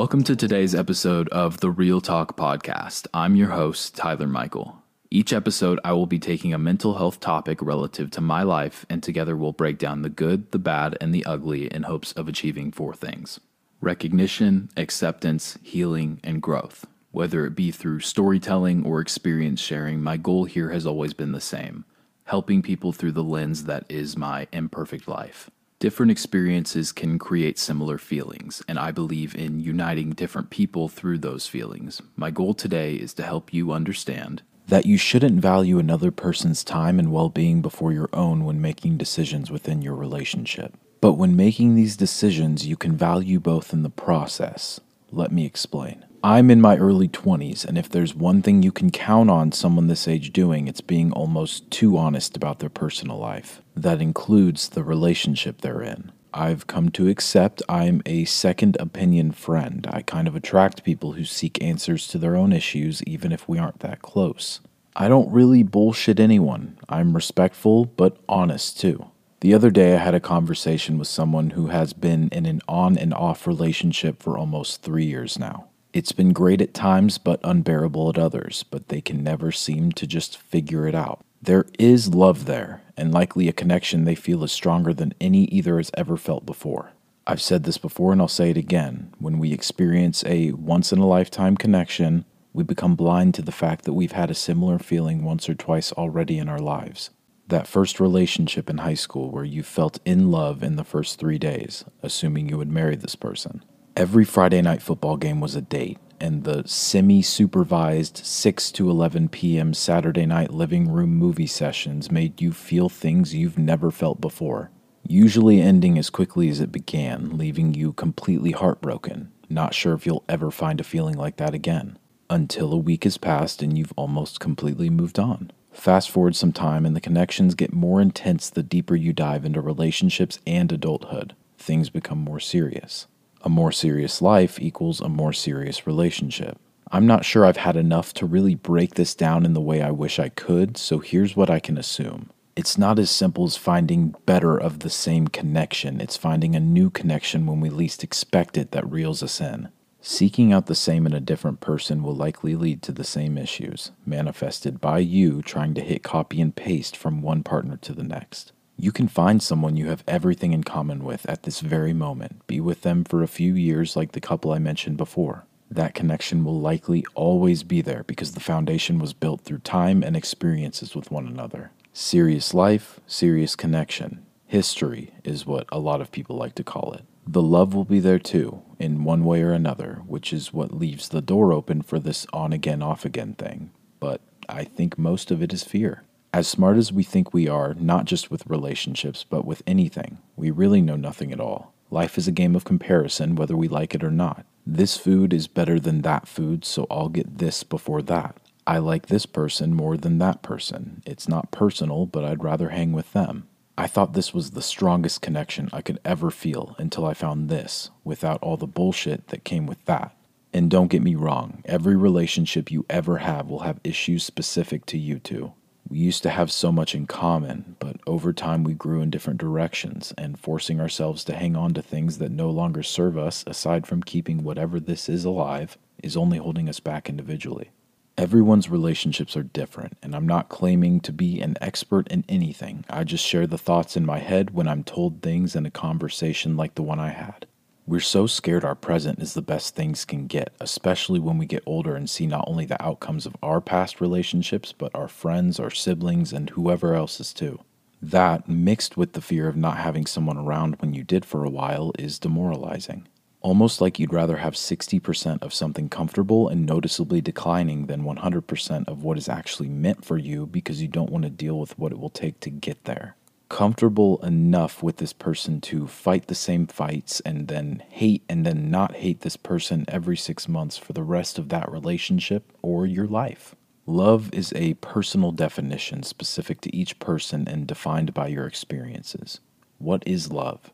Welcome to today's episode of the Real Talk Podcast. I'm your host, Tyler Michael. Each episode, I will be taking a mental health topic relative to my life, and together we'll break down the good, the bad, and the ugly in hopes of achieving four things recognition, acceptance, healing, and growth. Whether it be through storytelling or experience sharing, my goal here has always been the same helping people through the lens that is my imperfect life. Different experiences can create similar feelings, and I believe in uniting different people through those feelings. My goal today is to help you understand that you shouldn't value another person's time and well being before your own when making decisions within your relationship. But when making these decisions, you can value both in the process. Let me explain. I'm in my early 20s, and if there's one thing you can count on someone this age doing, it's being almost too honest about their personal life. That includes the relationship they're in. I've come to accept I'm a second opinion friend. I kind of attract people who seek answers to their own issues, even if we aren't that close. I don't really bullshit anyone. I'm respectful, but honest too. The other day, I had a conversation with someone who has been in an on and off relationship for almost three years now. It's been great at times, but unbearable at others, but they can never seem to just figure it out. There is love there, and likely a connection they feel is stronger than any either has ever felt before. I've said this before and I'll say it again. When we experience a once in a lifetime connection, we become blind to the fact that we've had a similar feeling once or twice already in our lives. That first relationship in high school where you felt in love in the first three days, assuming you would marry this person. Every Friday night football game was a date, and the semi supervised 6 to 11 p.m. Saturday night living room movie sessions made you feel things you've never felt before, usually ending as quickly as it began, leaving you completely heartbroken, not sure if you'll ever find a feeling like that again, until a week has passed and you've almost completely moved on. Fast forward some time, and the connections get more intense the deeper you dive into relationships and adulthood. Things become more serious. A more serious life equals a more serious relationship. I'm not sure I've had enough to really break this down in the way I wish I could, so here's what I can assume. It's not as simple as finding better of the same connection, it's finding a new connection when we least expect it that reels us in. Seeking out the same in a different person will likely lead to the same issues, manifested by you trying to hit copy and paste from one partner to the next. You can find someone you have everything in common with at this very moment, be with them for a few years like the couple I mentioned before. That connection will likely always be there because the foundation was built through time and experiences with one another. Serious life, serious connection. History is what a lot of people like to call it. The love will be there too, in one way or another, which is what leaves the door open for this on again, off again thing. But I think most of it is fear. As smart as we think we are, not just with relationships, but with anything, we really know nothing at all. Life is a game of comparison, whether we like it or not. This food is better than that food, so I'll get this before that. I like this person more than that person. It's not personal, but I'd rather hang with them. I thought this was the strongest connection I could ever feel until I found this, without all the bullshit that came with that. And don't get me wrong, every relationship you ever have will have issues specific to you two. We used to have so much in common, but over time we grew in different directions, and forcing ourselves to hang on to things that no longer serve us, aside from keeping whatever this is alive, is only holding us back individually. Everyone's relationships are different, and I'm not claiming to be an expert in anything. I just share the thoughts in my head when I'm told things in a conversation like the one I had. We're so scared our present is the best things can get, especially when we get older and see not only the outcomes of our past relationships, but our friends, our siblings, and whoever else's too. That, mixed with the fear of not having someone around when you did for a while, is demoralizing. Almost like you'd rather have 60% of something comfortable and noticeably declining than 100% of what is actually meant for you because you don't want to deal with what it will take to get there comfortable enough with this person to fight the same fights and then hate and then not hate this person every six months for the rest of that relationship or your life. Love is a personal definition specific to each person and defined by your experiences. What is love?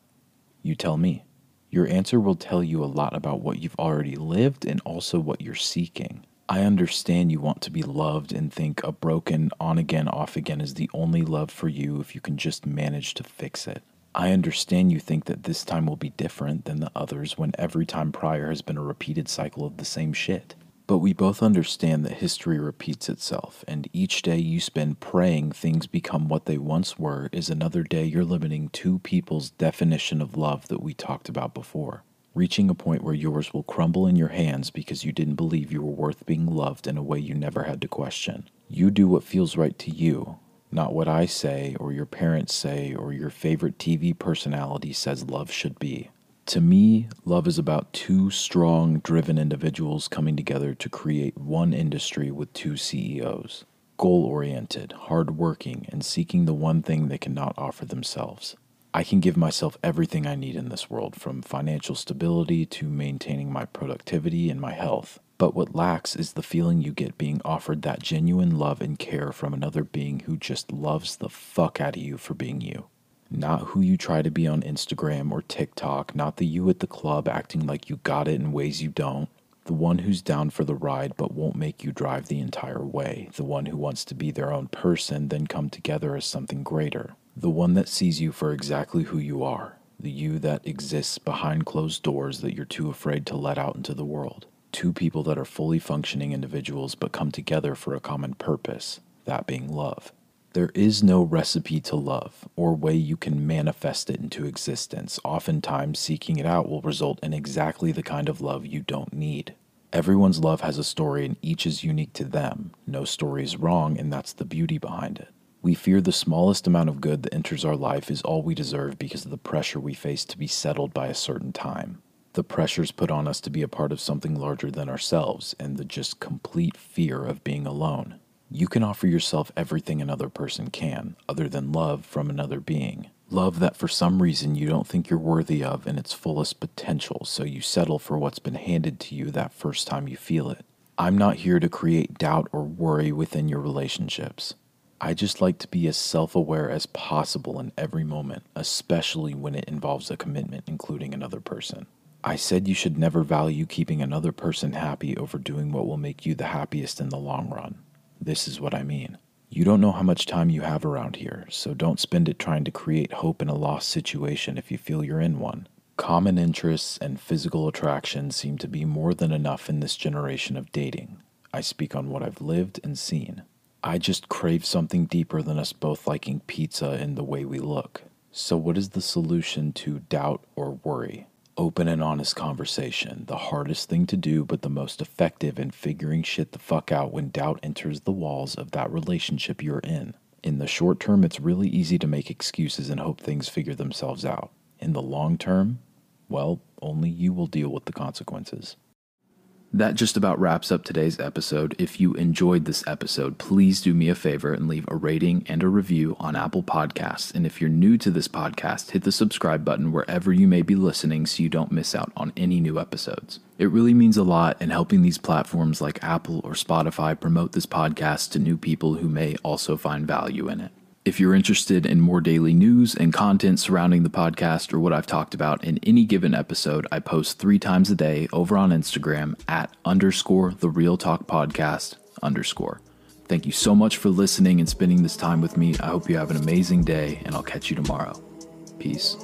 You tell me. Your answer will tell you a lot about what you've already lived and also what you're seeking. I understand you want to be loved and think a broken on again, off again is the only love for you if you can just manage to fix it. I understand you think that this time will be different than the others when every time prior has been a repeated cycle of the same shit. But we both understand that history repeats itself, and each day you spend praying things become what they once were is another day you're limiting two people's definition of love that we talked about before, reaching a point where yours will crumble in your hands because you didn't believe you were worth being loved in a way you never had to question. You do what feels right to you, not what I say or your parents say or your favorite TV personality says love should be. To me, love is about two strong, driven individuals coming together to create one industry with two CEOs. Goal oriented, hard working, and seeking the one thing they cannot offer themselves. I can give myself everything I need in this world, from financial stability to maintaining my productivity and my health. But what lacks is the feeling you get being offered that genuine love and care from another being who just loves the fuck out of you for being you not who you try to be on Instagram or TikTok, not the you at the club acting like you got it in ways you don't. The one who's down for the ride but won't make you drive the entire way. The one who wants to be their own person, then come together as something greater. The one that sees you for exactly who you are. The you that exists behind closed doors that you're too afraid to let out into the world. Two people that are fully functioning individuals but come together for a common purpose, that being love. There is no recipe to love or way you can manifest it into existence. Oftentimes, seeking it out will result in exactly the kind of love you don't need. Everyone's love has a story and each is unique to them. No story is wrong, and that's the beauty behind it. We fear the smallest amount of good that enters our life is all we deserve because of the pressure we face to be settled by a certain time. The pressures put on us to be a part of something larger than ourselves, and the just complete fear of being alone. You can offer yourself everything another person can, other than love from another being. Love that for some reason you don't think you're worthy of in its fullest potential, so you settle for what's been handed to you that first time you feel it. I'm not here to create doubt or worry within your relationships. I just like to be as self aware as possible in every moment, especially when it involves a commitment, including another person. I said you should never value keeping another person happy over doing what will make you the happiest in the long run. This is what I mean. You don't know how much time you have around here, so don't spend it trying to create hope in a lost situation if you feel you're in one. Common interests and physical attraction seem to be more than enough in this generation of dating. I speak on what I've lived and seen. I just crave something deeper than us both liking pizza and the way we look. So, what is the solution to doubt or worry? open and honest conversation. The hardest thing to do, but the most effective in figuring shit the fuck out when doubt enters the walls of that relationship you're in. In the short term, it's really easy to make excuses and hope things figure themselves out. In the long term, well, only you will deal with the consequences. That just about wraps up today's episode. If you enjoyed this episode, please do me a favor and leave a rating and a review on Apple Podcasts. And if you're new to this podcast, hit the subscribe button wherever you may be listening so you don't miss out on any new episodes. It really means a lot in helping these platforms like Apple or Spotify promote this podcast to new people who may also find value in it. If you're interested in more daily news and content surrounding the podcast or what I've talked about in any given episode, I post three times a day over on Instagram at underscore the real talk podcast underscore. Thank you so much for listening and spending this time with me. I hope you have an amazing day, and I'll catch you tomorrow. Peace.